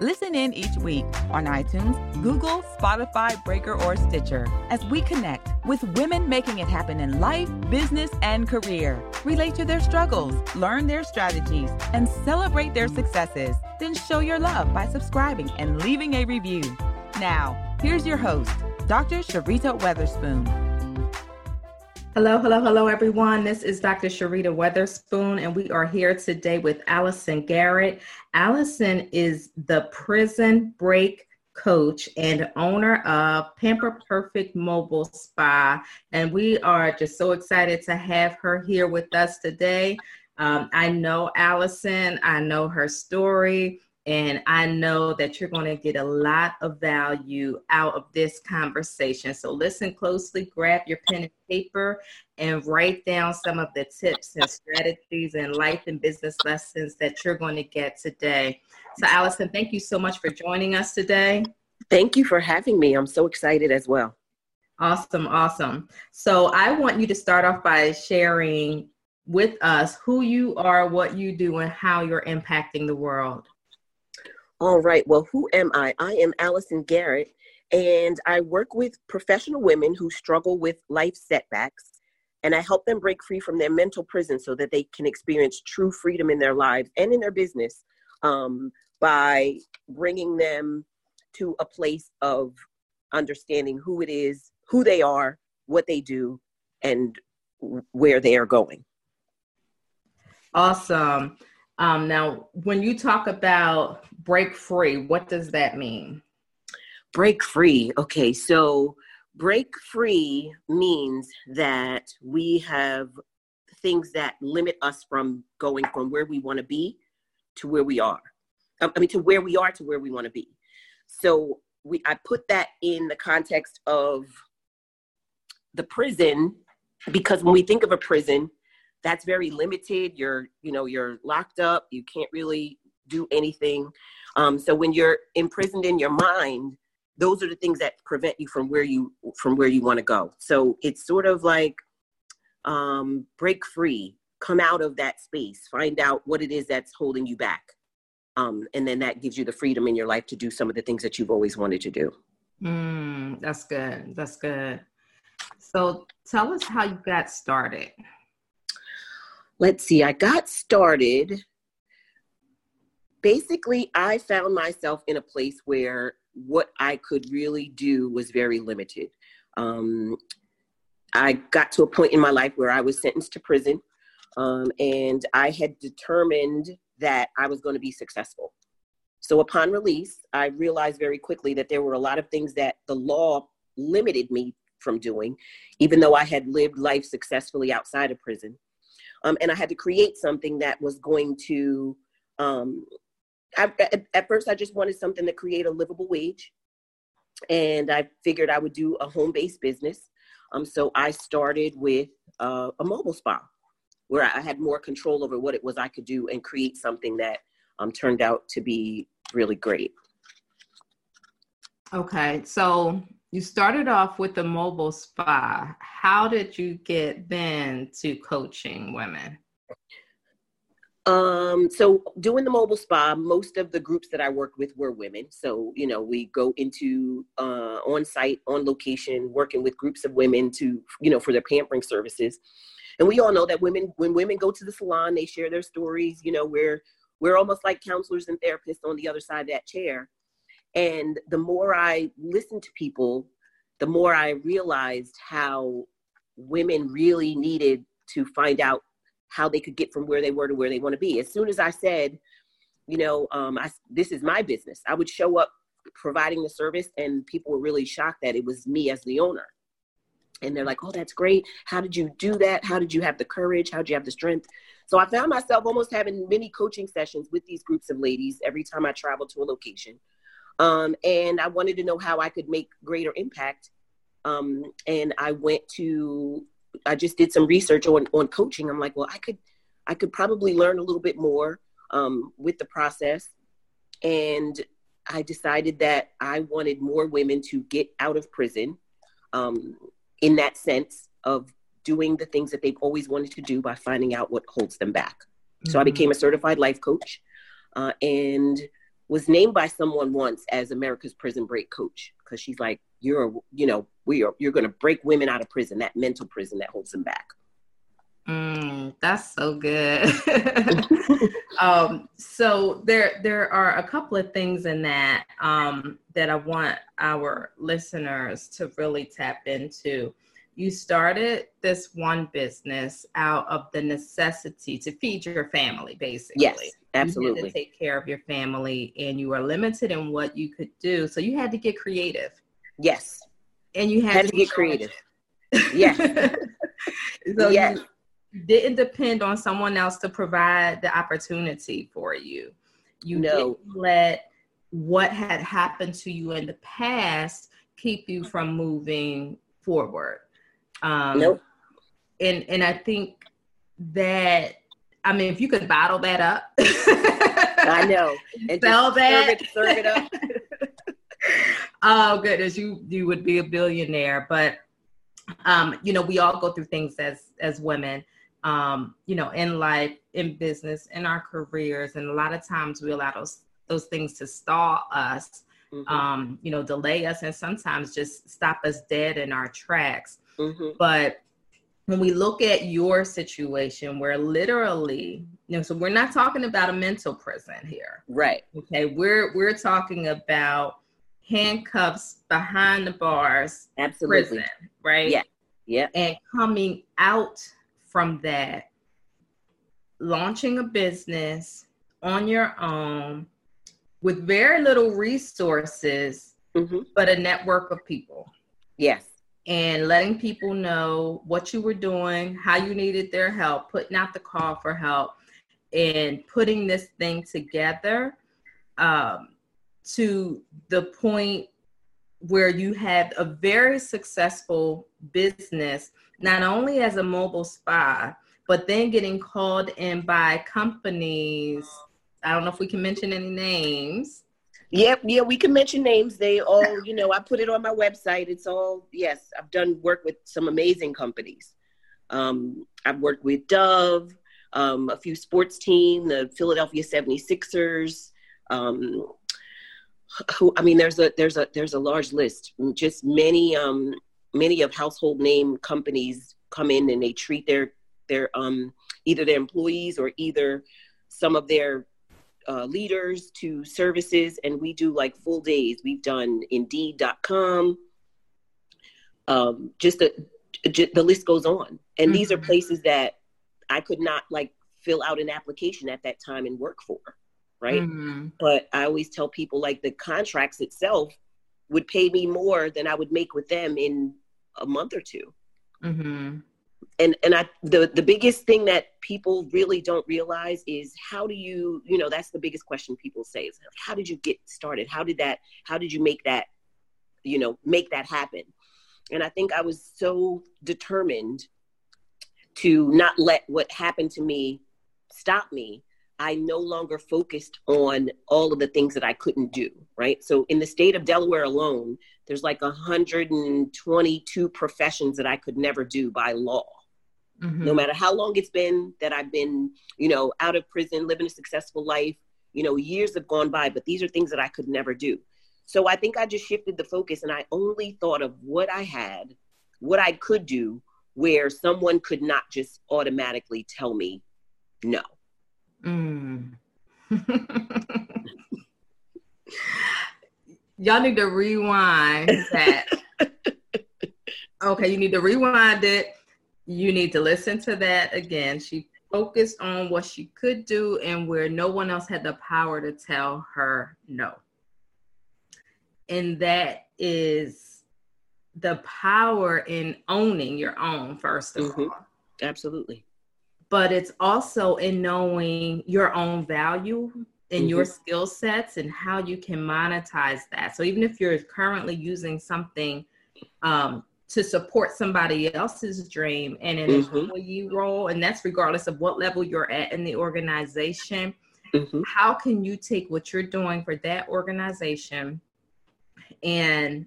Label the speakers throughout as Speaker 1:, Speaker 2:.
Speaker 1: Listen in each week on iTunes, Google, Spotify, Breaker, or Stitcher as we connect with women making it happen in life, business, and career. Relate to their struggles, learn their strategies, and celebrate their successes. Then show your love by subscribing and leaving a review. Now, here's your host, Dr. Sharita Weatherspoon.
Speaker 2: Hello, hello, hello, everyone. This is Dr. Sharita Weatherspoon, and we are here today with Allison Garrett. Allison is the prison break coach and owner of Pamper Perfect Mobile Spa, and we are just so excited to have her here with us today. Um, I know Allison, I know her story. And I know that you're going to get a lot of value out of this conversation. So listen closely, grab your pen and paper, and write down some of the tips and strategies and life and business lessons that you're going to get today. So, Allison, thank you so much for joining us today.
Speaker 3: Thank you for having me. I'm so excited as well.
Speaker 2: Awesome, awesome. So, I want you to start off by sharing with us who you are, what you do, and how you're impacting the world.
Speaker 3: All right. Well, who am I? I am Allison Garrett, and I work with professional women who struggle with life setbacks, and I help them break free from their mental prison so that they can experience true freedom in their lives and in their business um, by bringing them to a place of understanding who it is, who they are, what they do, and where they are going.
Speaker 2: Awesome. Um, now, when you talk about break free, what does that mean?
Speaker 3: Break free. Okay, so break free means that we have things that limit us from going from where we want to be to where we are. Um, I mean, to where we are to where we want to be. So we, I put that in the context of the prison because when we think of a prison, that's very limited. You're you know you're locked up. You can't really do anything. Um, so when you're imprisoned in your mind those are the things that prevent you from where you from where you want to go. So it's sort of like um, break free. Come out of that space. Find out what it is that's holding you back. Um, and then that gives you the freedom in your life to do some of the things that you've always wanted to do.
Speaker 2: Mm, that's good. That's good. So tell us how you got started
Speaker 3: let's see, I got started. Basically, I found myself in a place where what I could really do was very limited. Um, I got to a point in my life where I was sentenced to prison, um, and I had determined that I was going to be successful. So, upon release, I realized very quickly that there were a lot of things that the law limited me from doing, even though I had lived life successfully outside of prison. Um, and I had to create something that was going to, um, I, at, at first, I just wanted something to create a livable wage. And I figured I would do a home based business. Um, so I started with uh, a mobile spa where I had more control over what it was I could do and create something that um, turned out to be really great.
Speaker 2: Okay, so you started off with the mobile spa. How did you get then to coaching women?
Speaker 3: Um, so doing the mobile spa, most of the groups that I worked with were women. So, you know, we go into uh, on site, on location, working with groups of women to, you know, for their pampering services. And we all know that women, when women go to the salon, they share their stories, you know, we're, we're almost like counselors and therapists on the other side of that chair. And the more I listened to people, the more I realized how women really needed to find out how they could get from where they were to where they want to be. As soon as I said, you know, um, I, this is my business, I would show up providing the service, and people were really shocked that it was me as the owner. And they're like, oh, that's great. How did you do that? How did you have the courage? How did you have the strength? So I found myself almost having many coaching sessions with these groups of ladies every time I traveled to a location um, and I wanted to know how I could make greater impact um, and I went to. I just did some research on on coaching. I'm like, well, I could I could probably learn a little bit more um, with the process, and I decided that I wanted more women to get out of prison um, in that sense of doing the things that they've always wanted to do by finding out what holds them back. Mm-hmm. So I mm-hmm. became a certified life coach uh, and was named by someone once as America's prison break coach because she's like, you're, you know, we are, you're going to break women out of prison, that mental prison that holds them back.
Speaker 2: Mm, that's so good. um, so there, there are a couple of things in that um, that I want our listeners to really tap into you started this one business out of the necessity to feed your family, basically.
Speaker 3: Yes, absolutely.
Speaker 2: to take care of your family, and you were limited in what you could do, so you had to get creative.
Speaker 3: Yes,
Speaker 2: and you had,
Speaker 3: had to, to get creative. Yes.
Speaker 2: so yes. you didn't depend on someone else to provide the opportunity for you. You no. didn't let what had happened to you in the past keep you from moving forward. Um, nope. And and I think that I mean, if you could bottle that up,
Speaker 3: I know,
Speaker 2: and sell that,
Speaker 3: serve it, serve it up.
Speaker 2: oh goodness, you you would be a billionaire. But um, you know, we all go through things as as women. Um, you know, in life, in business, in our careers, and a lot of times we allow those those things to stall us. Mm-hmm. Um, you know, delay us and sometimes just stop us dead in our tracks. Mm-hmm. But when we look at your situation where literally you know so we're not talking about a mental prison here.
Speaker 3: Right.
Speaker 2: Okay we're we're talking about handcuffs behind the bars
Speaker 3: absolutely.
Speaker 2: prison right?
Speaker 3: Yeah. Yeah.
Speaker 2: And coming out from that launching a business on your own with very little resources mm-hmm. but a network of people.
Speaker 3: Yes
Speaker 2: and letting people know what you were doing, how you needed their help, putting out the call for help, and putting this thing together um, to the point where you had a very successful business, not only as a mobile spa, but then getting called in by companies. I don't know if we can mention any names
Speaker 3: Yep, yeah, we can mention names. They all, you know, I put it on my website. It's all yes. I've done work with some amazing companies. Um, I've worked with Dove, um, a few sports team, the Philadelphia 76ers. Um, who I mean, there's a there's a there's a large list. Just many um, many of household name companies come in and they treat their their um, either their employees or either some of their uh, leaders to services, and we do like full days. We've done Indeed.com. Um, just, a, just the list goes on, and mm-hmm. these are mm-hmm. places that I could not like fill out an application at that time and work for, right? Mm-hmm. But I always tell people like the contracts itself would pay me more than I would make with them in a month or 2 mm-hmm and and I the the biggest thing that people really don't realize is how do you you know that's the biggest question people say is how did you get started? How did that how did you make that you know make that happen? And I think I was so determined to not let what happened to me stop me. I no longer focused on all of the things that I couldn't do, right? So in the state of Delaware alone, there's like 122 professions that I could never do by law. Mm-hmm. No matter how long it's been that I've been, you know, out of prison, living a successful life, you know, years have gone by, but these are things that I could never do. So I think I just shifted the focus and I only thought of what I had, what I could do, where someone could not just automatically tell me no. Mm.
Speaker 2: Y'all need to rewind that. okay, you need to rewind it. You need to listen to that again. She focused on what she could do and where no one else had the power to tell her no. And that is the power in owning your own, first of mm-hmm. all.
Speaker 3: Absolutely.
Speaker 2: But it's also in knowing your own value and mm-hmm. your skill sets and how you can monetize that. So even if you're currently using something um, to support somebody else's dream and an
Speaker 3: Mhm.
Speaker 2: employee role, and that's regardless of what level you're at in the organization.
Speaker 3: Mhm.
Speaker 2: How can you take what you're doing for that organization and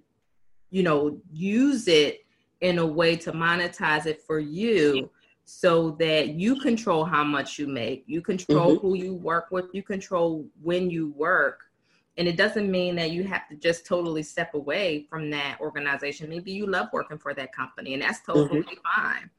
Speaker 2: you know use it in a way to monetize it for you so that you control how much you make. You control who you work with. You control when you work. And it doesn't mean that you have to just totally step away from that organization. Maybe you love working for that company and that's totally fine.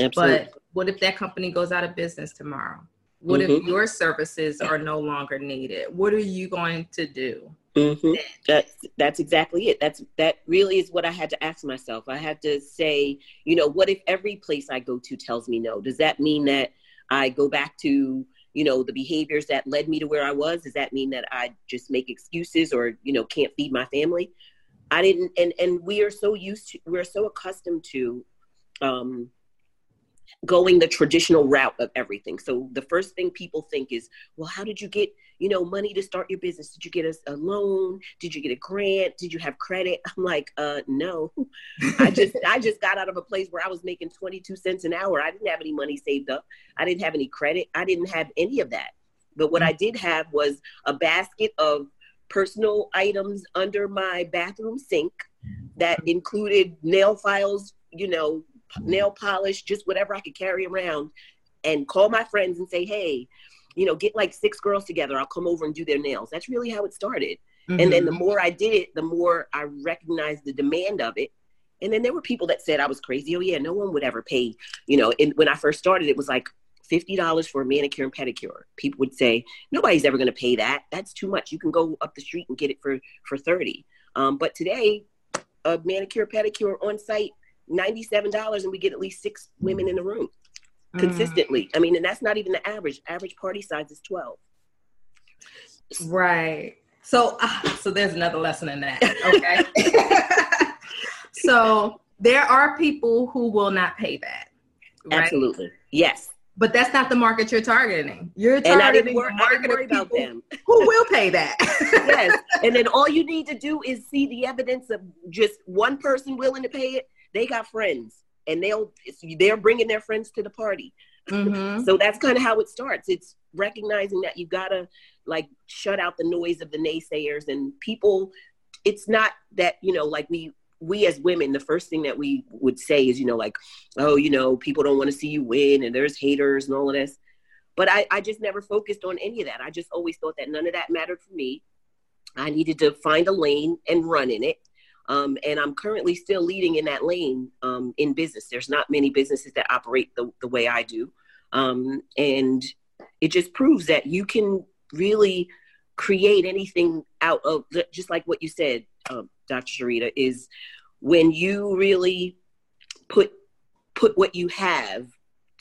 Speaker 3: Absolutely.
Speaker 2: but what if that company goes out of business tomorrow? What if
Speaker 3: Mhm.
Speaker 2: your services are no longer needed? What are you going to do
Speaker 3: hmm That's that's exactly it. That's that really is what I had to ask myself. I had to say, you know, what if every place I go to tells me no? Does that mean that I go back to you know the behaviors that led me to where I was? Does that mean that I just make excuses or you know can't feed my family? I didn't, and and we are so used to, we're so accustomed to um, going the traditional route of everything. So the first thing people think is, well, how did you get you know, money to start your business? Did you get a, a loan? Did you get a grant? Did you have credit? I'm like, uh, no. I just I just got out of a place where I was making 22 cents an hour. I didn't have any money saved up. I didn't have any credit. I didn't have any of that. But what I did have was a basket of personal items under my bathroom sink that included nail files, you know, nail polish, just whatever I could carry around and call my friends and say, hey, you know, get like six girls together. I'll come over and do their nails. That's really how it started. And then the more I did it, the more I recognized the demand of it. And then there were people that said I was crazy. Oh yeah, no one would ever pay. You know, and when I first started, it was like fifty dollars for a manicure and pedicure. People would say nobody's ever going to pay that. That's too much. You can go up the street and get it for for thirty. Um, but today, a manicure pedicure on site, ninety seven dollars, and we get at least six women in the room
Speaker 2: Mm.
Speaker 3: consistently. I mean, and that's not even the average. Average party size is twelve.
Speaker 2: Right. So, ah, so there's another lesson in that. Okay. so there are people who will not pay that. Right?
Speaker 3: Absolutely, yes.
Speaker 2: But that's not the market you're targeting. You're
Speaker 3: And I didn't,
Speaker 2: targeting
Speaker 3: wor-
Speaker 2: the
Speaker 3: I
Speaker 2: market
Speaker 3: didn't worry
Speaker 2: of
Speaker 3: about
Speaker 2: people
Speaker 3: them.
Speaker 2: who will pay that.
Speaker 3: yes. And then all you need to do is see the evidence of just one person willing to pay it. They got friends, and they'll they're bringing their friends to the party.
Speaker 2: Mhm.
Speaker 3: So that's kind of how it starts. It's recognizing that you gotta like shut out the noise of the naysayers and people. It's not that you know, like we we as women, the first thing that we would say is, you know, like, oh, you know, people don't want to see you win, and there's haters and all of this. But I, I just never focused on any of that. I just always thought that none of that mattered for me. I needed to find a lane and run in it. Um, and I'm currently still leading in that lane um, in business. There's not many businesses that operate the, the way I do. Um, and it just proves that you can really create anything out of just like what you said, um, Dr. Sharita, is when you really put put what you have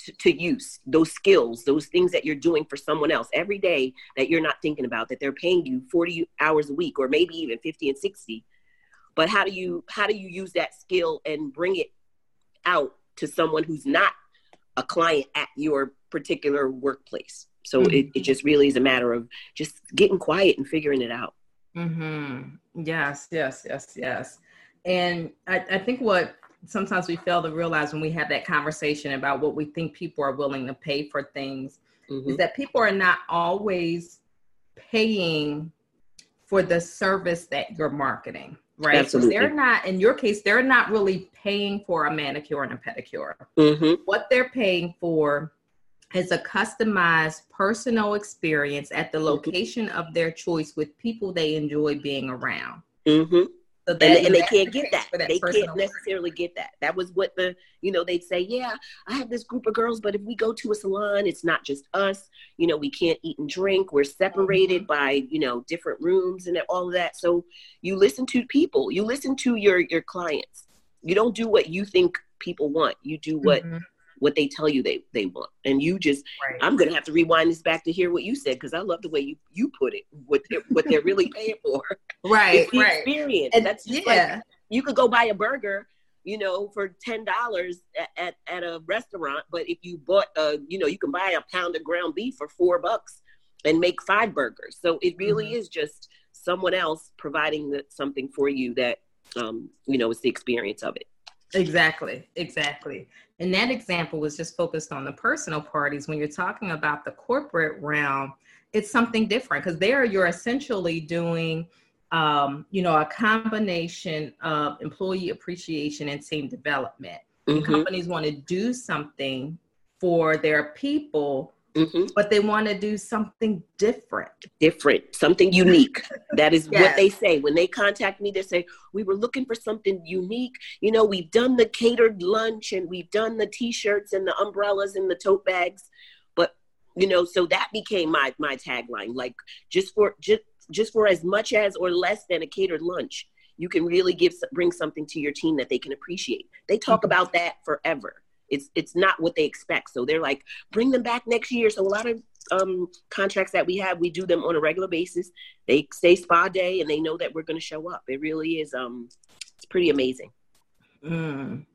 Speaker 3: to, to use, those skills, those things that you're doing for someone else every day that you're not thinking about, that they're paying you 40 hours a week or maybe even 50 and 60 but how do you how do you use that skill and bring it out to someone who's not a client at your particular workplace so it, it just really is a matter of just getting quiet and figuring it out
Speaker 2: Mm-hmm. Yes, yes, yes, yes. And I, I think what sometimes we fail to realize when we have that conversation about what we think people are willing to pay for things
Speaker 3: Mhm.
Speaker 2: is that people are not always paying for the service that you're marketing, right? So they're not, in your case, they're not really paying for a manicure and a pedicure.
Speaker 3: Mhm.
Speaker 2: What they're paying for is a customized personal experience at the location of their choice with people they enjoy being around.
Speaker 3: Mhm.
Speaker 2: So
Speaker 3: and,
Speaker 2: that-
Speaker 3: and they can't get
Speaker 2: case
Speaker 3: that. They can't necessarily get that. That was what the, you know, they'd say, yeah, I have this group of girls, but if we go to a salon, it's not just us. You know, we can't eat and drink. We're separated by, you know, different rooms and all of that. So you listen to people. You listen to your your clients. You don't do what you think people want. You do what
Speaker 2: Mhm.
Speaker 3: What they tell you they they want. And you just
Speaker 2: Right.
Speaker 3: I'm gonna have to rewind this back to hear what you said because I love the way you you put it. What they're, what they're really paying for.
Speaker 2: right, right.
Speaker 3: experience.
Speaker 2: And
Speaker 3: That's just like
Speaker 2: yeah,
Speaker 3: you could go buy a burger, you know, for ten dollars at, at, at a restaurant. But if you bought a, you know, you can buy a pound of ground beef for four bucks and make five burgers. So it really
Speaker 2: Mhm.
Speaker 3: is just someone else providing the, something for you that, um, you know, is the experience of it.
Speaker 2: Exactly, exactly. And that example was just focused on the personal parties. When you're talking about the corporate realm, it's something different because there you're essentially doing, um, you know, a combination of employee appreciation and team development. And
Speaker 3: Mhm.
Speaker 2: companies want to do something for their people,
Speaker 3: Mhm.
Speaker 2: but they want to do something different.
Speaker 3: different, something unique. That is
Speaker 2: Yes.
Speaker 3: what they say. When they contact me, they say, We were looking for something unique. You know, we've done the catered lunch and we've done the t shirts and the umbrellas and the tote bags. But, you know, so that became my my tagline. Like just for just just for as much as or less than a catered lunch, you can really give bring something to your team that they can appreciate. They talk
Speaker 2: Mhm.
Speaker 3: about that forever. It's it's not what they expect. So they're like, bring them back next year. So a lot of um, contracts that we have, we do them on a regular basis. They say spa day, and they know that we're going to show up. It really is. Um, it's pretty amazing.
Speaker 2: Mm.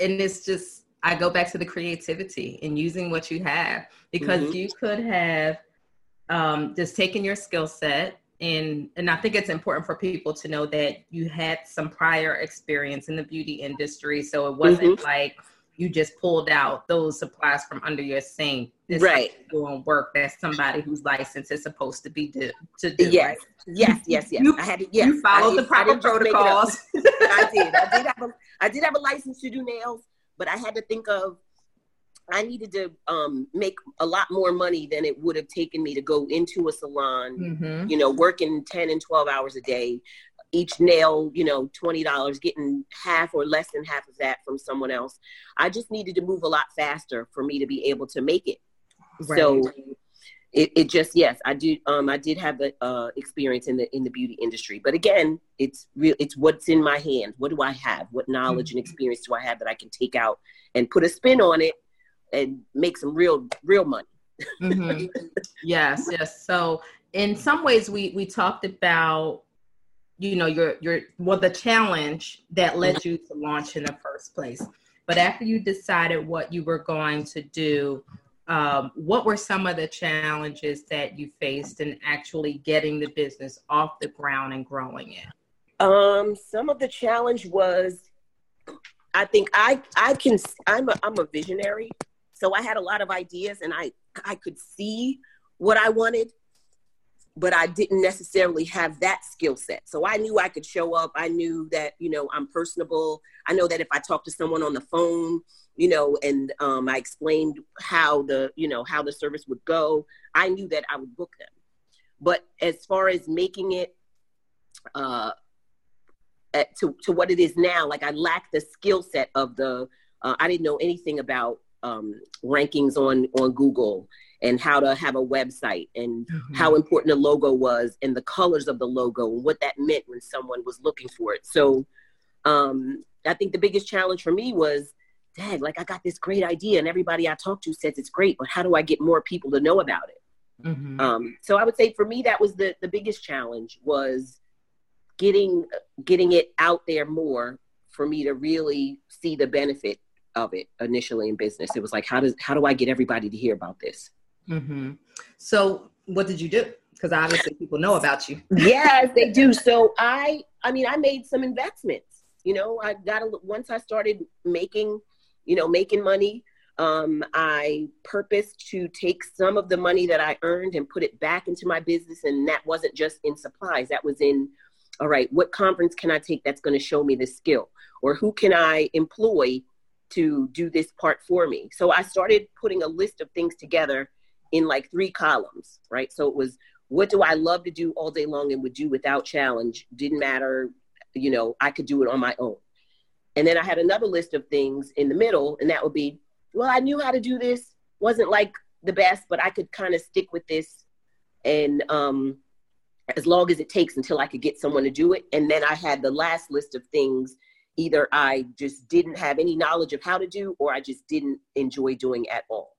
Speaker 2: And it's just, I go back to the creativity and using what you have because
Speaker 3: Mhm.
Speaker 2: you could have um, just taken your skill set. And, and I think it's important for people to know that you had some prior experience in the beauty industry. So it wasn't mm-hmm. like you just pulled out those supplies from under your sink. It's
Speaker 3: Right.
Speaker 2: doing work that somebody who's licensed is supposed to be do, to do.
Speaker 3: Yes,
Speaker 2: right?
Speaker 3: yes, yes, yes.
Speaker 2: You-
Speaker 3: I had to. Yes,
Speaker 2: you followed the proper
Speaker 3: didn't just make it up.
Speaker 2: protocols.
Speaker 3: I did. I did have a. I did have a license to do nails, but I had to think of. I needed to um, make a lot more money than it would have taken me to go into a salon.
Speaker 2: Mhm.
Speaker 3: You know, working ten and twelve hours a day, each nail, you know, twenty dollars, getting half or less than half of that from someone else. I just needed to move a lot faster for me to be able to make it. So it, it just yes, I do. Um, I did have the uh, experience in the in the beauty industry, but again, it's real. It's what's in my hand. What do I have? What knowledge and experience do I have that I can take out and put a spin on it and make some real real money?
Speaker 2: Mhm. yes yes so in some ways we we talked about you know your your well the challenge that led you to launch in the first place but after you decided what you were going to do um, what were some of the challenges that you faced in actually getting the business off the ground and growing it
Speaker 3: Um, some of the challenge was, I think I I can I'm a I'm a visionary, so I had a lot of ideas and I I could see what I wanted, but I didn't necessarily have that skill set. So I knew I could show up. I knew that you know I'm personable. I know that if I talk to someone on the phone, you know, and um, I explained how the you know how the service would go, I knew that I would book them. But as far as making it uh, to, to what it is now like i lacked the skill set of the uh, i didn't know anything about um, rankings on on google and how to have a website and how important the logo was and the colors of the logo and what that meant when someone was looking for it. So um, i think the biggest challenge for me was dad like i got this great idea and everybody i talked to says it's great but how do i get more people to know about it?
Speaker 2: Mhm.
Speaker 3: um, so I would say for me that was the the biggest challenge was getting getting it out there more for me to really see the benefit of it initially in business. It was like how does how do I get everybody to hear about this?
Speaker 2: hmm so what did you do because obviously people know about you
Speaker 3: yes, they do. So I I mean I made some investments. You know, I got a once I started making, you know, making money, um, I purposed to take some of the money that I earned and put it back into my business. And that wasn't just in supplies, that was in, all right, what conference can I take that's going to show me this skill? Or who can I employ to do this part for me? So I started putting a list of things together in like three columns, right? So it was, what do I love to do all day long and would do without challenge? Didn't matter, you know, I could do it on my own. And then I had another list of things in the middle, and that would be, well, I knew how to do this. Wasn't like the best, but I could kind of stick with this, and um, as long as it takes until I could get someone to do it. And then I had the last list of things. Either I just didn't have any knowledge of how to do, or I just didn't enjoy doing at all.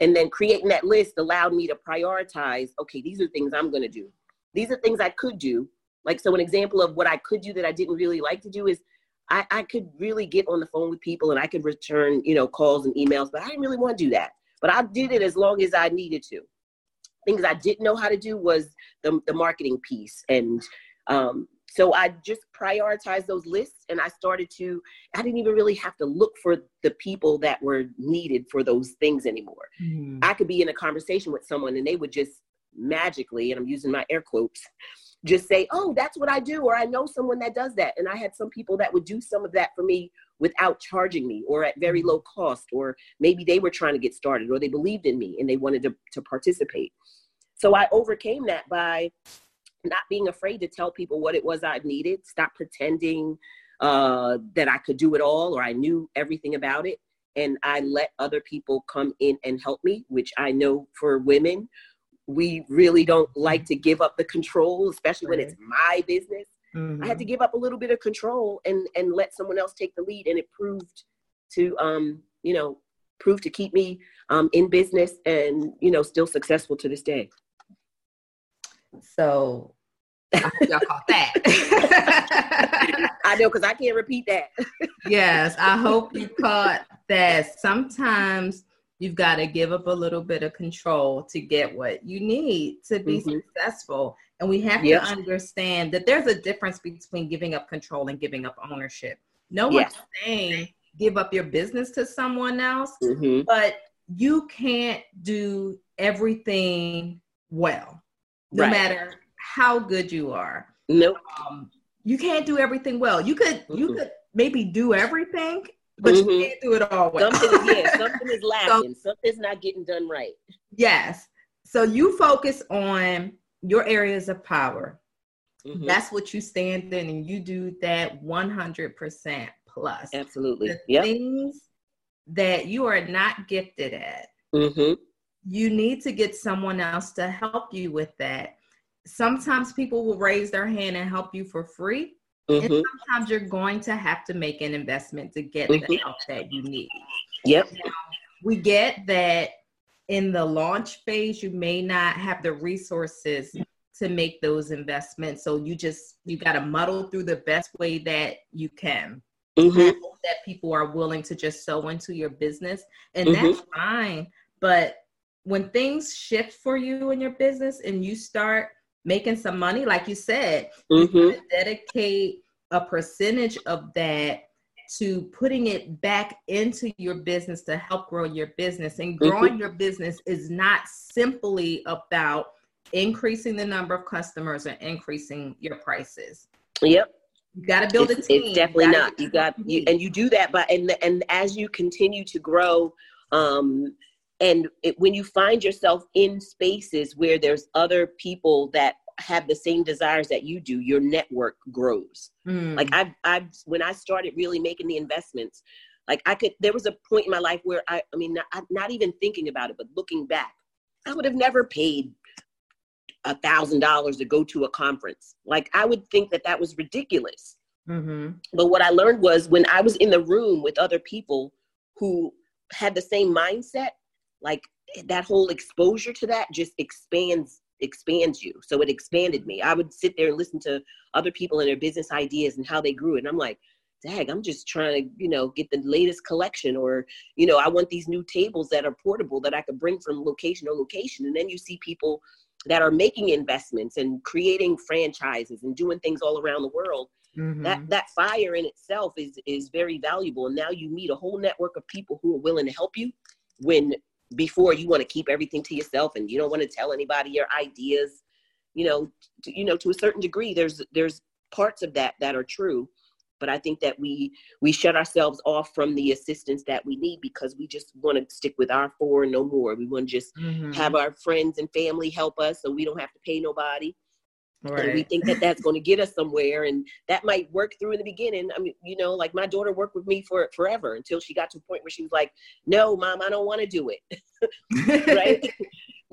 Speaker 3: And then creating that list allowed me to prioritize. Okay, these are things I'm to do. These are things I could do. Like so, an example of what I could do that I didn't really like to do is I, I could really get on the phone with people and I could return, you know, calls and emails, but I didn't really want to do that. But I did it as long as I needed to. Things I didn't know how to do was the, the marketing piece. And um, so I just prioritized those lists and I started to, I didn't even really have to look for the people that were needed for those things anymore.
Speaker 2: Mhm.
Speaker 3: I could be in a conversation with someone and they would just magically, and I'm using my air quotes, just say, Oh, that's what I do, or I know someone that does that. And I had some people that would do some of that for me without charging me or at very low cost, or maybe they were trying to get started or they believed in me and they wanted to, to participate. So I overcame that by not being afraid to tell people what it was I needed, stop pretending uh, that I could do it all or I knew everything about it. And I let other people come in and help me, which I know for women, we really don't like to give up the control, especially when it's my business. I had to
Speaker 2: Mhm.
Speaker 3: give up a little bit of control and and let someone else take the lead, and it proved to um you know proved to keep me um in business and you know still successful to this day.
Speaker 2: So I hope y'all caught that.
Speaker 3: I know because I can't repeat that.
Speaker 2: yes, I hope you caught that sometimes you've got to give up a little bit of control to get what you need to be
Speaker 3: Mhm.
Speaker 2: successful. And we have to understand that there's a difference between giving up control and giving up ownership. No
Speaker 3: Yes.
Speaker 2: one's saying give up your business to someone else,
Speaker 3: hmm
Speaker 2: but you can't do everything well, no
Speaker 3: Right.
Speaker 2: matter how good you are
Speaker 3: Nope.
Speaker 2: um, you can't do everything well. You could you
Speaker 3: Mm-mm.
Speaker 2: could maybe do everything, but
Speaker 3: Mhm.
Speaker 2: you can't do it all well.
Speaker 3: Something is yeah, something is lacking. Something's not getting done right.
Speaker 2: yes. So you focus on your areas of power.
Speaker 3: Mhm.
Speaker 2: That's what you stand in, and you do that 100% plus.
Speaker 3: Absolutely.
Speaker 2: The
Speaker 3: Yep.
Speaker 2: things that you are not gifted at,
Speaker 3: hmm
Speaker 2: you need to get someone else to help you with that. Sometimes people will raise their hand and help you for free.
Speaker 3: hmm
Speaker 2: And sometimes you're going to have to make an investment to get the
Speaker 3: Mhm.
Speaker 2: help that you need.
Speaker 3: Yep.
Speaker 2: We get that in the launch phase, you may not have the resources to make those investments. So you just you got to muddle through the best way that you can.
Speaker 3: hmm
Speaker 2: that people are willing to just sow into your business, and that's fine. But when things shift for you in your business and you start making some money, like you said, you
Speaker 3: hmm
Speaker 2: gotta dedicate a percentage of that to putting it back into your business to help grow your business. And growing your business is not simply about increasing the number of customers or increasing your prices.
Speaker 3: Yep.
Speaker 2: You got to build
Speaker 3: it's,
Speaker 2: a team.
Speaker 3: It's definitely
Speaker 2: gotta
Speaker 3: not. You got you, and you do that, but and and as you continue to grow, um, and it, when you find yourself in spaces where there's other people that have the same desires that you do, your network grows.
Speaker 2: Mm.
Speaker 3: Like I've, I've when I started really making the investments, like I could. There was a point in my life where I, I mean, not, not even thinking about it, but looking back, I would have never paid a thousand dollars to go to a conference. Like I would think that that was ridiculous.
Speaker 2: Mhm.
Speaker 3: But what I learned was when I was in the room with other people who had the same mindset, like that whole exposure to that just expands expands you. So it expanded me. I would sit there and listen to other people and their business ideas and how they grew. And I'm like, dang, I'm just trying to, you know, get the latest collection or, you know, I want these new tables that are portable that I could bring from location to location. And then you see people that are making investments and creating franchises and doing things all around the world
Speaker 2: Mhm.
Speaker 3: that that fire in itself is is very valuable and now you meet a whole network of people who are willing to help you when before you want to keep everything to yourself and you don't want to tell anybody your ideas you know to, you know to a certain degree there's there's parts of that that are true. But i think that we we shut ourselves off from the assistance that we need because we just want to stick with our four and no more. We want to just
Speaker 2: Mhm.
Speaker 3: have our friends and family help us so we don't have to pay nobody and we think that that's going to get us somewhere and that might work through in the beginning. I mean you know like my daughter worked with me for forever until she got to a point where she was like no mom i don't want to do it. Right?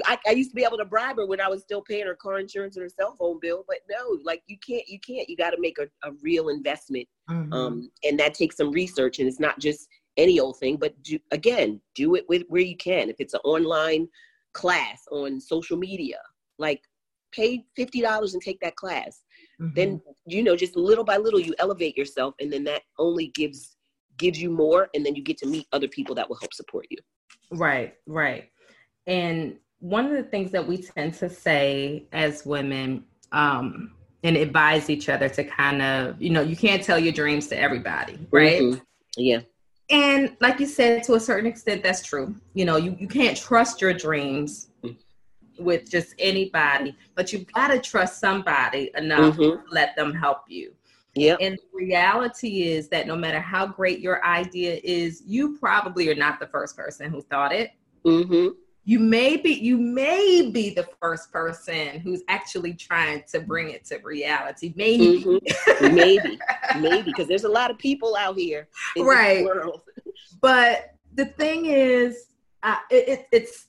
Speaker 3: I, I used to be able to bribe her when i was still paying her car insurance and her cell phone bill but no like you can't you can't. You got to make a, a real investment
Speaker 2: Mhm.
Speaker 3: um, and that takes some research and it's not just any old thing but do, again do it with where you can. If it's an online class on social media like pay $50 and take that class
Speaker 2: Mhm.
Speaker 3: then you know just little by little you elevate yourself and then that only gives gives you more and then you get to meet other people that will help support you
Speaker 2: Right, right. And one of the things that we tend to say as women, um, and advise each other to kind of, you know, you can't tell your dreams to everybody, right?
Speaker 3: Mhm. Yeah.
Speaker 2: And like you said, to a certain extent, that's true. You know, you, you can't trust your dreams
Speaker 3: Mm.
Speaker 2: With just anybody, but you've got to trust somebody enough
Speaker 3: Mhm.
Speaker 2: to let them help you.
Speaker 3: Yep.
Speaker 2: And the reality is that no matter how great your idea is, you probably are not the first person who thought it.
Speaker 3: Mm-hmm.
Speaker 2: You may be you may be the first person who's actually trying to bring it to reality. Maybe.
Speaker 3: hmm maybe, maybe, because there's a lot of people out here in
Speaker 2: Right. But the thing is, uh, it, it, it's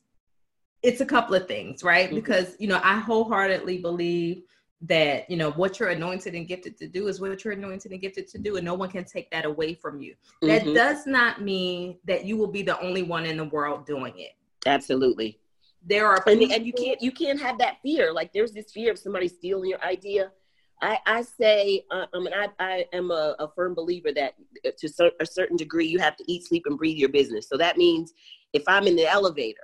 Speaker 2: it's a couple of things, right?
Speaker 3: Mhm.
Speaker 2: Because you know, I wholeheartedly believe that you know what you're anointed and gifted to do is what you're anointed and gifted to do, and no one can take that away from you. That
Speaker 3: Mhm.
Speaker 2: does not mean that you will be the only one in the world doing it.
Speaker 3: Absolutely.
Speaker 2: There are
Speaker 3: and,
Speaker 2: people,
Speaker 3: and you can't you can't have that fear like there's this fear of somebody stealing your idea i i say uh, i mean i, I am a, a firm believer that uh, to a certain degree you have to eat sleep and breathe your business so that means if i'm in the elevator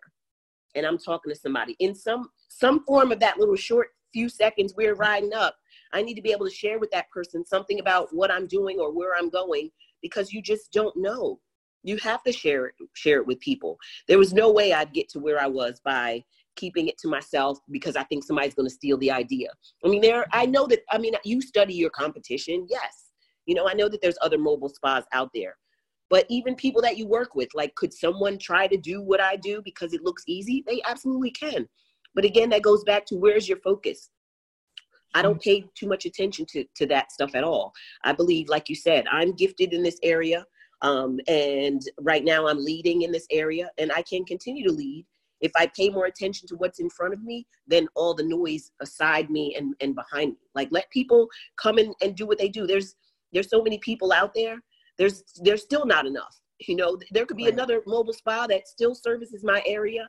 Speaker 3: and i'm talking to somebody in some some form of that little short few seconds we're riding up i need to be able to share with that person something about what i'm doing or where i'm going because you just don't know you have to share it share it with people there was no way I'd get to where I was by keeping it to myself because I think somebody's going to steal the idea. I mean, there, I know that, I mean, you study your competition. Yes. You know, I know that there's other mobile spas out there, but even people that you work with, like, could someone try to do what I do because it looks easy? They absolutely can. But again, that goes back to where's your focus? I don't pay too much attention to, to that stuff at all. I believe, like you said, I'm gifted in this area. Um, and right now I'm leading in this area and I can continue to lead if I pay more attention to what's in front of me than all the noise aside me and, and behind me. Like let people come in and do what they do. There's there's so many people out there. There's there's still not enough. You know, there could be
Speaker 2: Right.
Speaker 3: another mobile spa that still services my area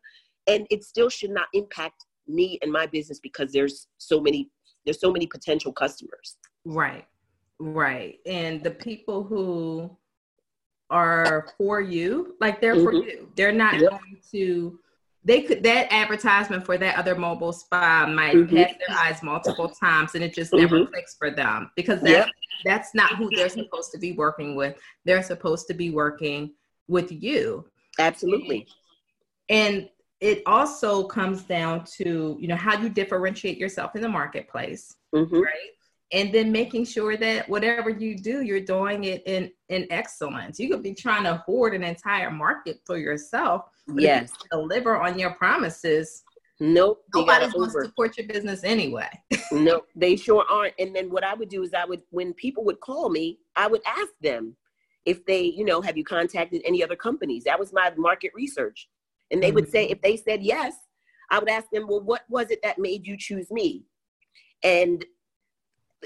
Speaker 3: and it still should not impact me and my business because there's so many there's so many potential customers.
Speaker 2: Right, right. And the people who are for you, like they're for
Speaker 3: Mhm.
Speaker 2: you. They're not
Speaker 3: Yep.
Speaker 2: going to. They could that advertisement for that other mobile spa might
Speaker 3: Mhm.
Speaker 2: pass their eyes multiple times, and it just never
Speaker 3: Mhm.
Speaker 2: clicks for them because
Speaker 3: Yep.
Speaker 2: that that's not who they're supposed to be working with. They're supposed to be working with you.
Speaker 3: Absolutely.
Speaker 2: and it also comes down to you know how you differentiate yourself in the marketplace
Speaker 3: Mhm.
Speaker 2: right and then making sure that whatever you do you're doing it in in excellence you could be trying to hoard an entire market for yourself but if you
Speaker 3: Yes.
Speaker 2: deliver on your promises
Speaker 3: Nope.
Speaker 2: Nobody's going to support your business anyway
Speaker 3: No, they sure aren't. And then what I would do is I would, when people would call me, I would ask them if they, you know, have you contacted any other companies? That was my market research. And they would say, mm-hmm. if they said yes, I would ask them, well, what was it that made you choose me? And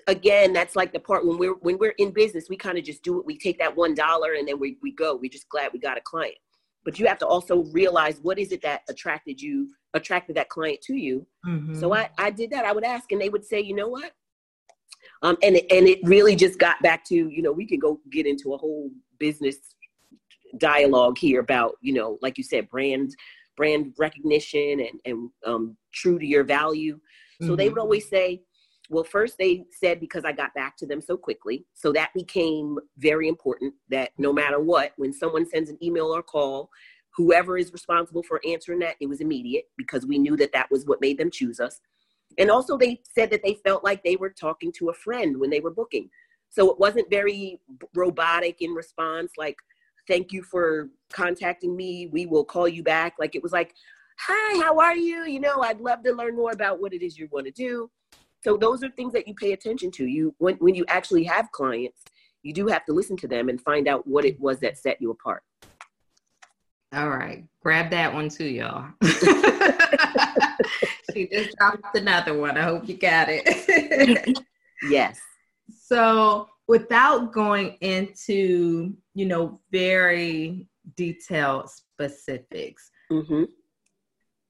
Speaker 3: again, that's like the part when we're when we're in business, we kind of just do it. We take that one dollar and then we, we go. We're just glad we got a client. But you have to also realize what is it that attracted you, attracted that client to you so I, I did that. I would ask, and they would say, you know what? Um, and it, and it really just got back to you know we can go get into a whole business dialogue here about you know like you said brand brand recognition and and um, true to your value. So they would
Speaker 2: Mhm.
Speaker 3: always say, well, first they said because I got back to them so quickly. So that became very important that no matter what, when someone sends an email or call, whoever is responsible for answering that, it was immediate because we knew that that was what made them choose us. And also, they said that they felt like they were talking to a friend when they were booking. So it wasn't very robotic in response, like, thank you for contacting me. We will call you back. Like, it was like, hi, how are you? You know, I'd love to learn more about what it is you want to do. So those are things that you pay attention to. You when when you actually have clients, you do have to listen to them and find out what it was that set you apart.
Speaker 2: All right, grab that one too, y'all. she just dropped another one. I hope you got it.
Speaker 3: Yes.
Speaker 2: so, without going into, you know, very detailed specifics,
Speaker 3: hmm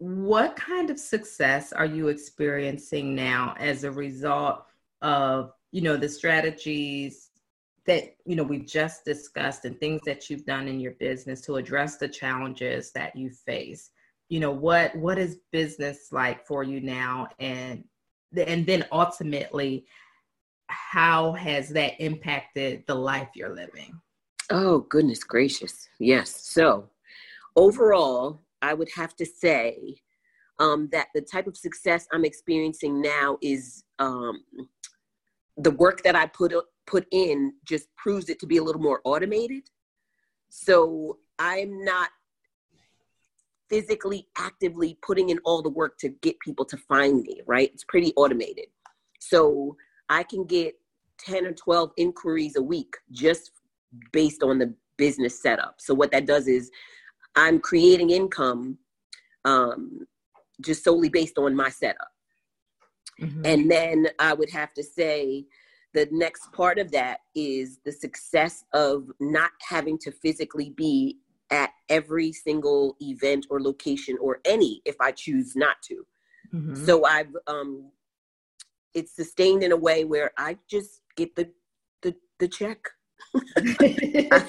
Speaker 2: what kind of success are you experiencing now as a result of, you know, the strategies that, you know, we've just discussed and things that you've done in your business to address the challenges that you face? You know, what what is business like for you now and and then ultimately how has that impacted the life you're living?
Speaker 3: Oh, goodness gracious. Yes. So, overall, I would have to say um, that the type of success I'm experiencing now is um, the work that I put put in just proves it to be a little more automated. So I'm not physically actively putting in all the work to get people to find me, right? It's pretty automated. So I can get 10 or 12 inquiries a week just based on the business setup. So what that does is I'm creating income um, just solely based on my setup. Mm-hmm. And then I would have to say the next part of that is the success of not having to physically be at every single event or location or any if I choose not to. Mm-hmm. So I've um it's sustained in a way where I just get the the the check. I,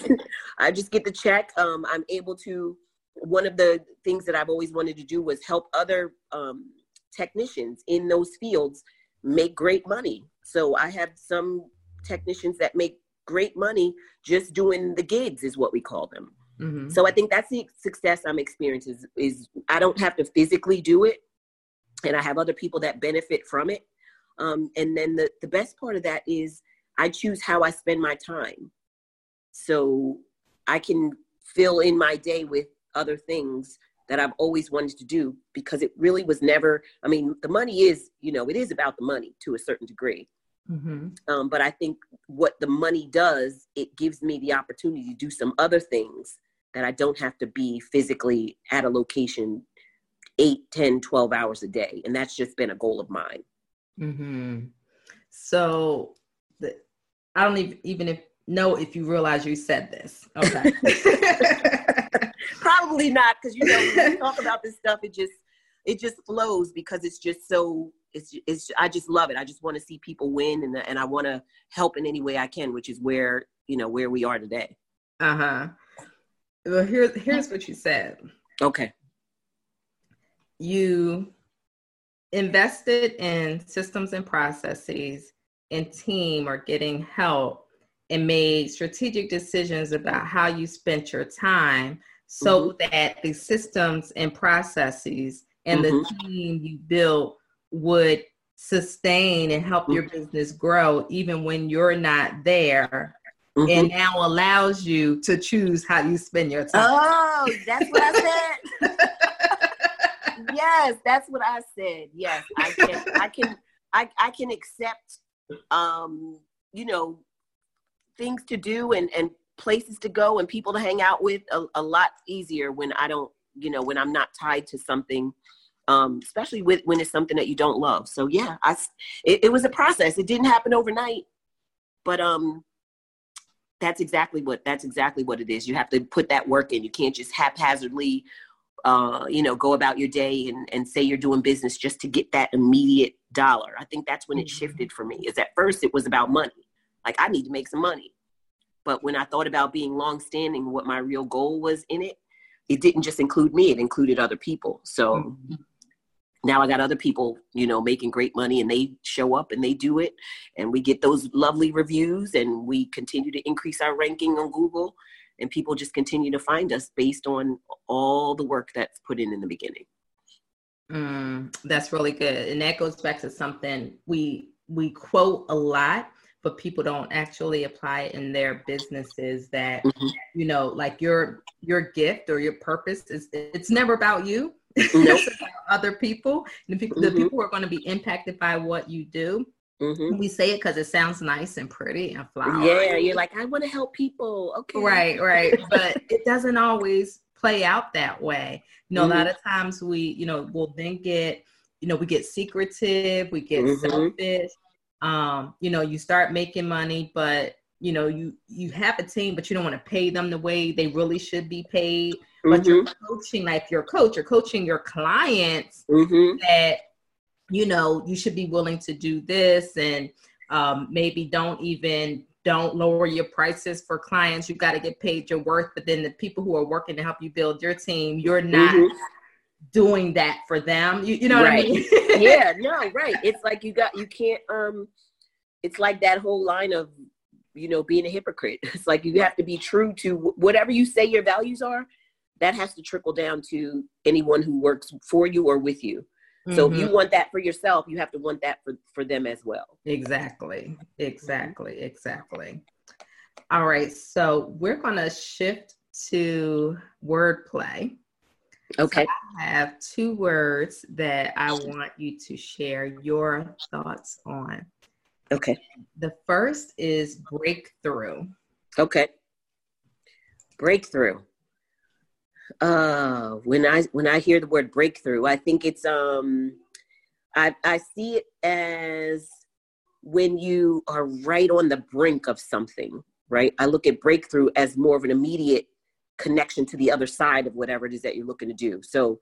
Speaker 3: I, just get the check. Um I'm able to one of the things that I've always wanted to do was help other um technicians in those fields make great money. So I have some technicians that make great money just doing the gigs is what we call them. Mm-hmm. So I think that's the success I'm experiencing is, is, I don't have to physically do it and I have other people that benefit from it. Um, and then the, the best part of that is I choose how I spend my time. So I can fill in my day with other things that I've always wanted to do because it really was never, I mean, the money is, you know, it is about the money to a certain degree. Mm-hmm. Um, but I think what the money does, it gives me the opportunity to do some other things that I don't have to be physically at a location 8, 10, 12 hours a day. And that's just been a goal of mine.
Speaker 2: Mm-hmm. So the, I don't even, even if, know if you realize you said this. Okay.
Speaker 3: Probably not, because you know when we talk about this stuff, it just it just flows because it's just so it's it's I just love it. I just want to see people win and and I want to help in any way I can, which is where you know where we are today.
Speaker 2: Uh huh. Well, here's here's what you said.
Speaker 3: Okay.
Speaker 2: You invested in systems and processes and team or getting help and made strategic decisions about how you spent your time so mm-hmm. that the systems and processes and mm-hmm. the team you built would sustain and help mm-hmm. your business grow even when you're not there mm-hmm. and now allows you to choose how you spend your time.
Speaker 3: Oh, that's what I said. yes, that's what I said. Yes, I can I can I, I can accept um you know things to do and and places to go and people to hang out with a, a lot easier when I don't, you know, when I'm not tied to something, um, especially with when it's something that you don't love. So yeah, I, it, it was a process. It didn't happen overnight, but um, that's exactly what that's exactly what it is. You have to put that work in. You can't just haphazardly, uh, you know, go about your day and, and say you're doing business just to get that immediate dollar. I think that's when it mm-hmm. shifted for me. Is at first it was about money. Like I need to make some money. But when I thought about being long standing, what my real goal was in it, it didn't just include me, it included other people. So mm-hmm. now I got other people, you know, making great money and they show up and they do it. And we get those lovely reviews and we continue to increase our ranking on Google. And people just continue to find us based on all the work that's put in in the beginning.
Speaker 2: Mm, that's really good. And that goes back to something we we quote a lot but people don't actually apply it in their businesses that mm-hmm. you know like your your gift or your purpose is it's never about you nope. it's about other people and the people, mm-hmm. the people who are going to be impacted by what you do mm-hmm. we say it because it sounds nice and pretty and flowery
Speaker 3: yeah you're like i want to help people okay
Speaker 2: right right but it doesn't always play out that way you know a lot mm-hmm. of times we you know we'll then get you know we get secretive we get mm-hmm. selfish um, you know, you start making money, but you know, you you have a team, but you don't want to pay them the way they really should be paid. Mm-hmm. But you're mm-hmm. coaching, like your coach, you're coaching your clients mm-hmm. that you know you should be willing to do this, and um, maybe don't even don't lower your prices for clients. you've got to get paid your worth. But then the people who are working to help you build your team, you're not. Mm-hmm doing that for them. You, you know
Speaker 3: right.
Speaker 2: what I
Speaker 3: mean? yeah, no, right. It's like you got you can't um it's like that whole line of you know being a hypocrite it's like you have to be true to whatever you say your values are that has to trickle down to anyone who works for you or with you so if you
Speaker 2: Mhm.
Speaker 3: want that for yourself you have to want that for for them as well
Speaker 2: Exactly. Exactly. Exactly. All right. So we're going to shift to wordplay.
Speaker 3: Okay.
Speaker 2: I have two words that I want you to share your thoughts on.
Speaker 3: okay.
Speaker 2: The first is breakthrough.
Speaker 3: okay. Breakthrough. Uh when i when i hear the word breakthrough i think it's um i i see it as when you are right on the brink of something right? I look at breakthrough as more of an immediate connection to the other side of whatever it is that you're looking to do so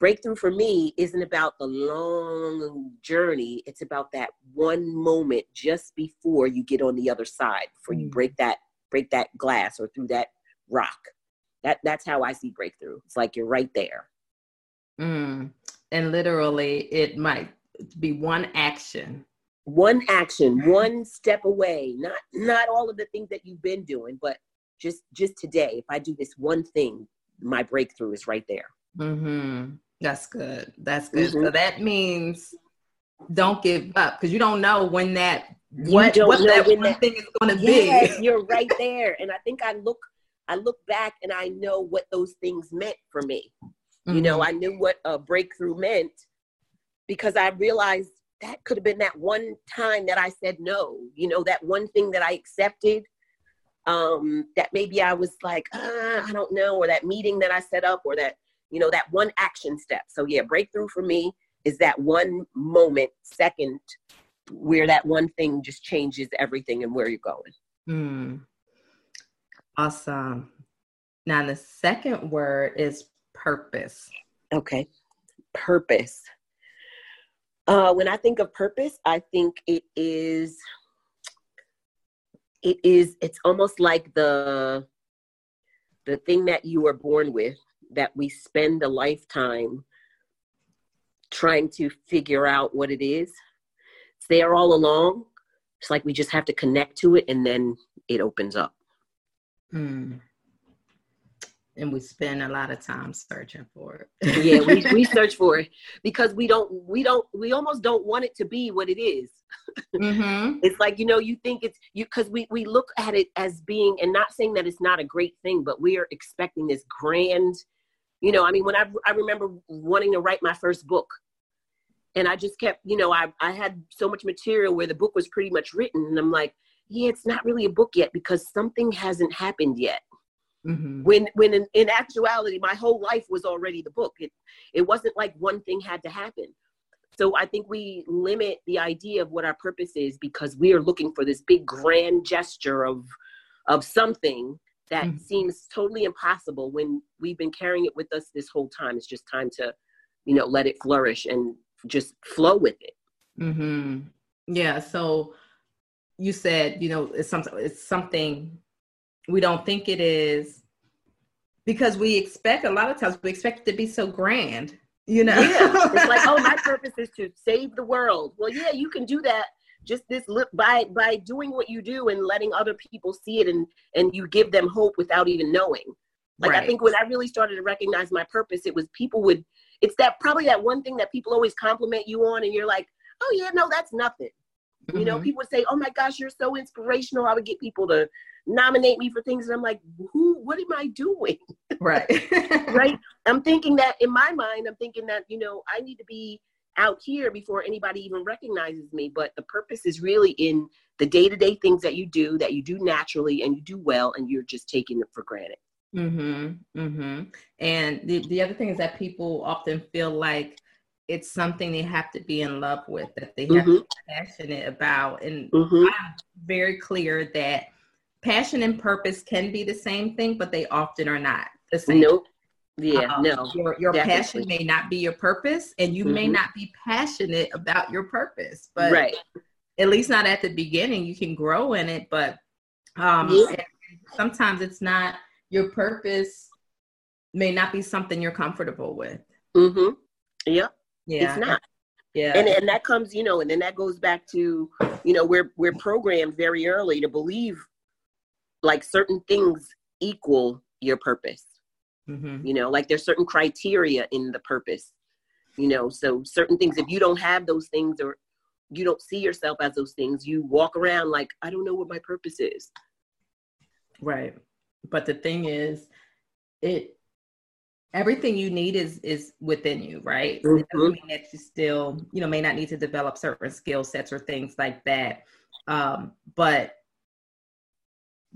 Speaker 3: breakthrough for me isn't about the long journey it's about that one moment just before you get on the other side before you
Speaker 2: Mm.
Speaker 3: break that break that glass or through that rock that that's how i see breakthrough it's like you're right there
Speaker 2: Mm. And literally, it might be one action.
Speaker 3: one action one step away not not all of the things that you've been doing but just just today if i do this one thing my breakthrough is right there
Speaker 2: hmm That's good. That's good. So
Speaker 3: Mhm.
Speaker 2: that means don't give up because you don't know when that
Speaker 3: You
Speaker 2: what, that one
Speaker 3: that-
Speaker 2: thing is going to
Speaker 3: yes
Speaker 2: be.
Speaker 3: you're right there and i think i look i look back and i know what those things meant for me you know
Speaker 2: Mhm.
Speaker 3: i knew what a breakthrough meant because i realized that could have been that one time that i said no you know that one thing that i accepted um that maybe i was like uh, i don't know or that meeting that i set up or that you know that one action step so yeah breakthrough for me is that one moment second where that one thing just changes everything and where you're going
Speaker 2: Mm. Awesome. Now the second word is purpose.
Speaker 3: Okay. Purpose. Uh, when I think of purpose, I think it is, it is, it's almost like the, the thing that you were born with that we spend a lifetime trying to figure out what it is. It's there all along. It's like we just have to connect to it and then it opens up.
Speaker 2: Mm. And we spend a lot of time searching for it.
Speaker 3: yeah we, we search for it because we don't we don't we almost don't want it to be what it is.
Speaker 2: Hmm
Speaker 3: it's like you know you think it's you because we we look at it as being and not saying that it's not a great thing but we are expecting this grand you know i mean when i i remember wanting to write my first book and i just kept you know i i had so much material where the book was pretty much written and i'm like yeah it's not really a book yet because something hasn't happened yet
Speaker 2: hmm
Speaker 3: when when in, in actuality my whole life was already the book it it wasn't like one thing had to happen so i think we limit the idea of what our purpose is because we are looking for this big grand gesture of of something that
Speaker 2: Mhm.
Speaker 3: seems totally impossible when we've been carrying it with us this whole time it's just time to you know let it flourish and just flow with it
Speaker 2: Mm-hmm. Yeah. So you said, you know, it's something. It's something we don't think it is because we expect a lot of times we expect it to be so grand. You know.
Speaker 3: yeah it's like oh my purpose is to save the world well yeah you can do that just this look by by doing what you do and letting other people see it and and you give them hope without even knowing like i think when i really started to recognize my purpose it was people would it's that probably that one thing that people always compliment you on and you're like oh yeah no that's nothing you know
Speaker 2: Mhm.
Speaker 3: people would say oh my gosh you're so inspirational i would get people to nominate me for things and i'm like who what am i doing
Speaker 2: right.
Speaker 3: right i'm thinking that in my mind i'm thinking that you know i need to be out here before anybody even recognizes me but the purpose is really in the day-to-day things that you do that you do naturally and you do well and you're just taking it for granted
Speaker 2: Mm-hmm. Mm-hmm. And the, the other thing is that people often feel like it's something they have to be in love with, that they have to
Speaker 3: Mhm.
Speaker 2: be passionate about. And
Speaker 3: Mhm.
Speaker 2: I'm very clear that passion and purpose can be the same thing, but they often are not the same.
Speaker 3: nope yeah
Speaker 2: Um,
Speaker 3: no
Speaker 2: Your, your
Speaker 3: definitely.
Speaker 2: passion may not be your purpose, and you may
Speaker 3: Mhm.
Speaker 2: not be passionate about your purpose, but
Speaker 3: right
Speaker 2: at least not at the beginning. You can grow in it, but um,
Speaker 3: Yeah.
Speaker 2: sometimes it's not your purpose. May not be something you're comfortable with.
Speaker 3: mm-hmm yeah
Speaker 2: Yeah,
Speaker 3: it's not
Speaker 2: Yeah.
Speaker 3: and and that comes you know and then that goes back to you know we're we're programmed very early to believe like certain things equal your purpose
Speaker 2: Mhm.
Speaker 3: you know like there's certain criteria in the purpose you know so certain things if you don't have those things or you don't see yourself as those things you walk around like i don't know what my purpose is
Speaker 2: Right. But the thing is, it everything you need is is within you, right? It doesn't
Speaker 3: Mhm.
Speaker 2: mean that you still, you know, may not need to develop certain skill sets or things like that. Um, but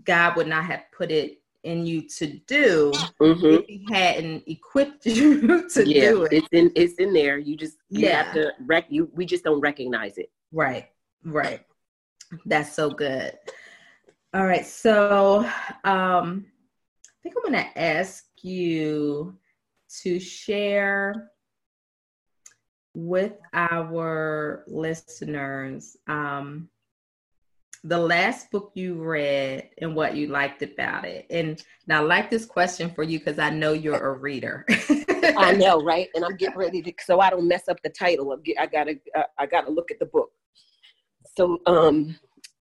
Speaker 2: God would not have put it in you to do
Speaker 3: Mhm.
Speaker 2: if he hadn't equipped you to
Speaker 3: yeah
Speaker 2: do it.
Speaker 3: it's in it's in there you just you
Speaker 2: Yeah.
Speaker 3: have to rec you we just don't recognize it
Speaker 2: Right, right. That's so good. All right, so um, I think I'm going to ask you to share with our listeners um, the last book you read and what you liked about it. And now, I like this question for you because I know you're a reader.
Speaker 3: I know, right? And I'm getting ready to, so I don't mess up the title. I'm get, I gotta, uh, I gotta look at the book. So, um,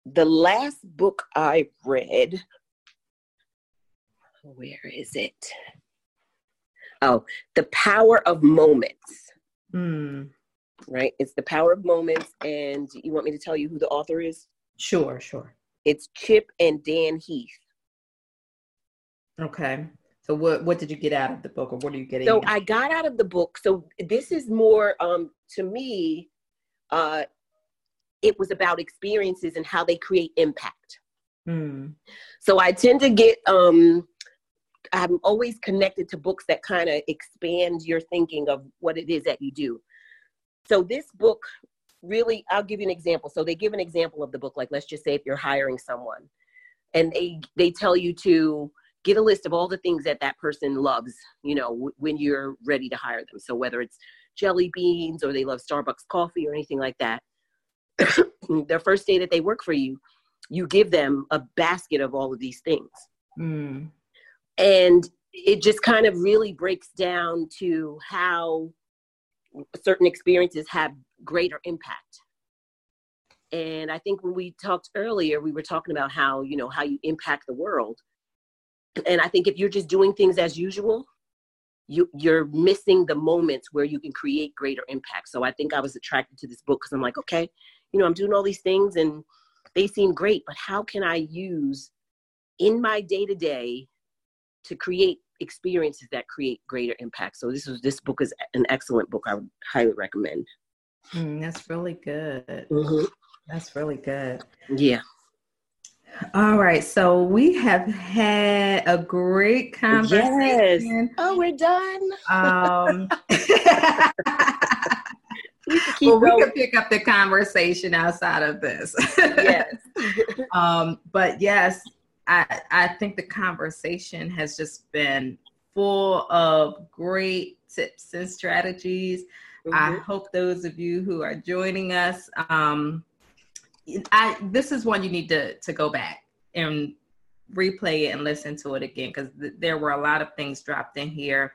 Speaker 3: the last book I read, where is it? Oh, The Power of Moments,
Speaker 2: Hmm,
Speaker 3: right? It's The Power of Moments. And you want me to tell you who the author is?
Speaker 2: sure, sure.
Speaker 3: It's Chip and Dan Heath.
Speaker 2: Okay. So what what did you get out of the book or what are you getting?
Speaker 3: So
Speaker 2: out?
Speaker 3: I got out of the book. So this is more um to me, uh it was about experiences and how they create impact.
Speaker 2: Hmm.
Speaker 3: So I tend to get um I'm always connected to books that kind of expand your thinking of what it is that you do. So this book really I'll give you an example. So they give an example of the book like let's just say if you're hiring someone and they they tell you to get a list of all the things that that person loves, you know, w- when you're ready to hire them. So whether it's jelly beans or they love Starbucks coffee or anything like that. Their first day that they work for you, you give them a basket of all of these things.
Speaker 2: Hmm.
Speaker 3: And it just kind of really breaks down to how certain experiences have greater impact. And I think when we talked earlier, we were talking about how, you know, how you impact the world. And I think if you're just doing things as usual, you you're missing the moments where you can create greater impact. So I think I was attracted to this book because I'm like, okay, you know, I'm doing all these things and they seem great, but how can I use in my day to day to create experiences that create greater impact? So this was this book is an excellent book. I would highly recommend.
Speaker 2: Hmm, that's really good.
Speaker 3: Mm-hmm.
Speaker 2: That's really good.
Speaker 3: Yeah.
Speaker 2: All right. So we have had a great conversation.
Speaker 3: Oh, we're done.
Speaker 2: Um,
Speaker 3: We can keep
Speaker 2: well, we could pick up the conversation outside of this.
Speaker 3: yes.
Speaker 2: um, but yes, I I think the conversation has just been full of great tips and strategies. I
Speaker 3: Mhm.
Speaker 2: hope those of you who are joining us, um, I this is one you need to to go back and replay it and listen to it again because th- there were a lot of things dropped in here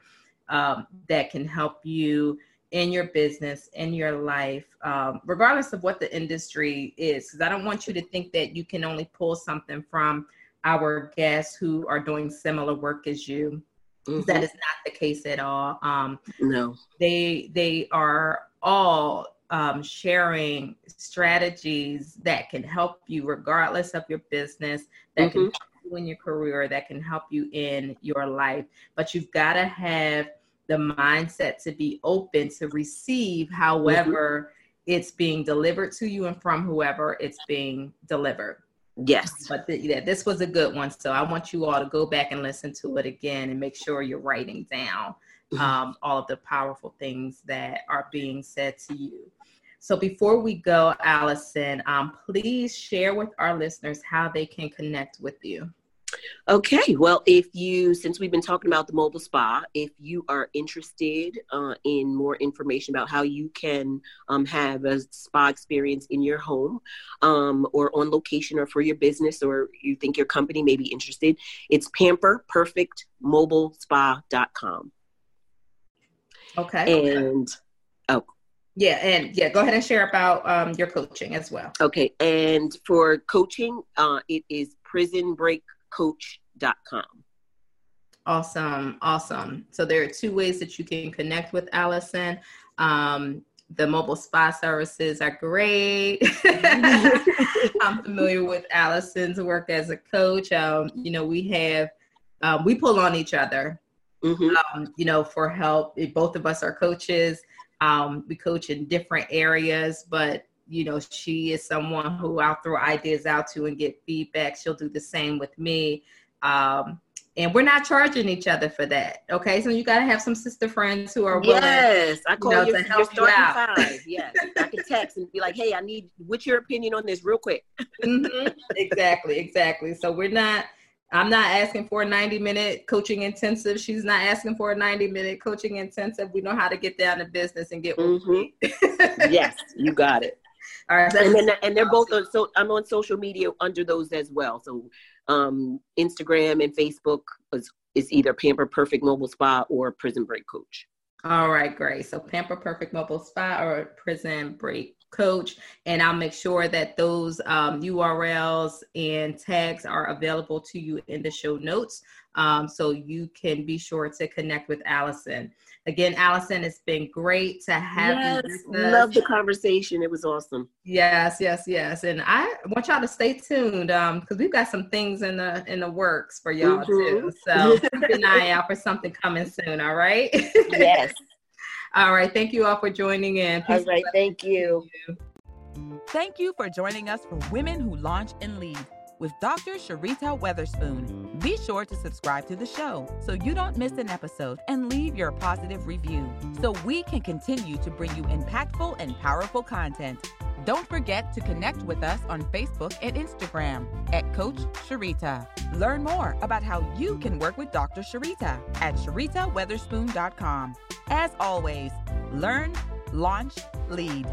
Speaker 2: um, that can help you in your business, in your life, um, regardless of what the industry is. Because I don't want you to think that you can only pull something from our guests who are doing similar work as you.
Speaker 3: Mhm.
Speaker 2: That is not the case at all. Um,
Speaker 3: no.
Speaker 2: they they are all um, sharing strategies that can help you regardless of your business that can
Speaker 3: Mhm.
Speaker 2: help you in your career that can help you in your life but you've got to have the mindset to be open to receive however it's being delivered to you and from whoever it's being delivered
Speaker 3: Yes.
Speaker 2: but th- yeah, this was a good one. So I want you all to go back and listen to it again and make sure you're writing down um, all of the powerful things that are being said to you. So before we go, Allison, um, please share with our listeners how they can connect with you.
Speaker 3: Okay, well, if you, since we've been talking about the mobile spa, if you are interested uh, in more information about how you can um, have a spa experience in your home um, or on location or for your business, or you think your company may be interested, it's pamperperfectmobilespa.com.
Speaker 2: Okay.
Speaker 3: And oh,
Speaker 2: Yeah, and yeah, go ahead and share about um, your coaching as well.
Speaker 3: Okay, and for coaching, uh, it is prisonbreakcoach.com.
Speaker 2: Awesome, awesome. So there are two ways that you can connect with Allison. Um, the mobile spa services are great. I'm familiar with Allison's work as a coach. Um, you know, we have um, we pull on each other.
Speaker 3: Mhm.
Speaker 2: Um, you know, for help. Both of us are coaches. Um, we coach in different areas, but you know, she is someone who I'll throw ideas out to and get feedback. She'll do the same with me. Um, and we're not charging each other for that. Okay, so you got to have some sister friends who are willing.
Speaker 3: Yes, I call
Speaker 2: know,
Speaker 3: your,
Speaker 2: to
Speaker 3: your
Speaker 2: help you
Speaker 3: starting
Speaker 2: out.
Speaker 3: five. Yes, I can text and be like, "Hey, I need what's your opinion on this, real quick."
Speaker 2: Mhm. exactly, exactly. So we're not. I'm not asking for a 90 minute coaching intensive. She's not asking for a 90 minute coaching intensive. We know how to get down to business and get
Speaker 3: Mhm. yes, you got it.
Speaker 2: All right.
Speaker 3: and then and they're both on so I'm on social media under those as well. So um Instagram and Facebook is is either Pamper Perfect Mobile Spa or Prison Break Coach.
Speaker 2: All right, great. So Pamper Perfect Mobile Spa or Prison Break Coach, and I'll make sure that those um, URLs and tags are available to you in the show notes, um, so you can be sure to connect with Allison. Again, Allison, it's been great to have
Speaker 3: yes,
Speaker 2: you. with
Speaker 3: love the conversation. It was awesome.
Speaker 2: Yes, yes, yes, and I want y'all to stay tuned um, because we've got some things in the in the works for y'all too. Mm-hmm. So keep an eye out for something coming soon. All right.
Speaker 3: Yes.
Speaker 2: all right. Thank you all for joining in.
Speaker 3: All
Speaker 2: Peace
Speaker 3: right. Thank you.
Speaker 1: Thank you for joining us for Women Who Launch and Lead with Dr. Sharita Weatherspoon. Be sure to subscribe to the show so you don't miss an episode and leave your positive review so we can continue to bring you impactful and powerful content. Don't forget to connect with us on Facebook and Instagram at Coach Sharita. Learn more about how you can work with Dr. Sharita at sharitaweatherspoon.com. As always, learn, launch, lead.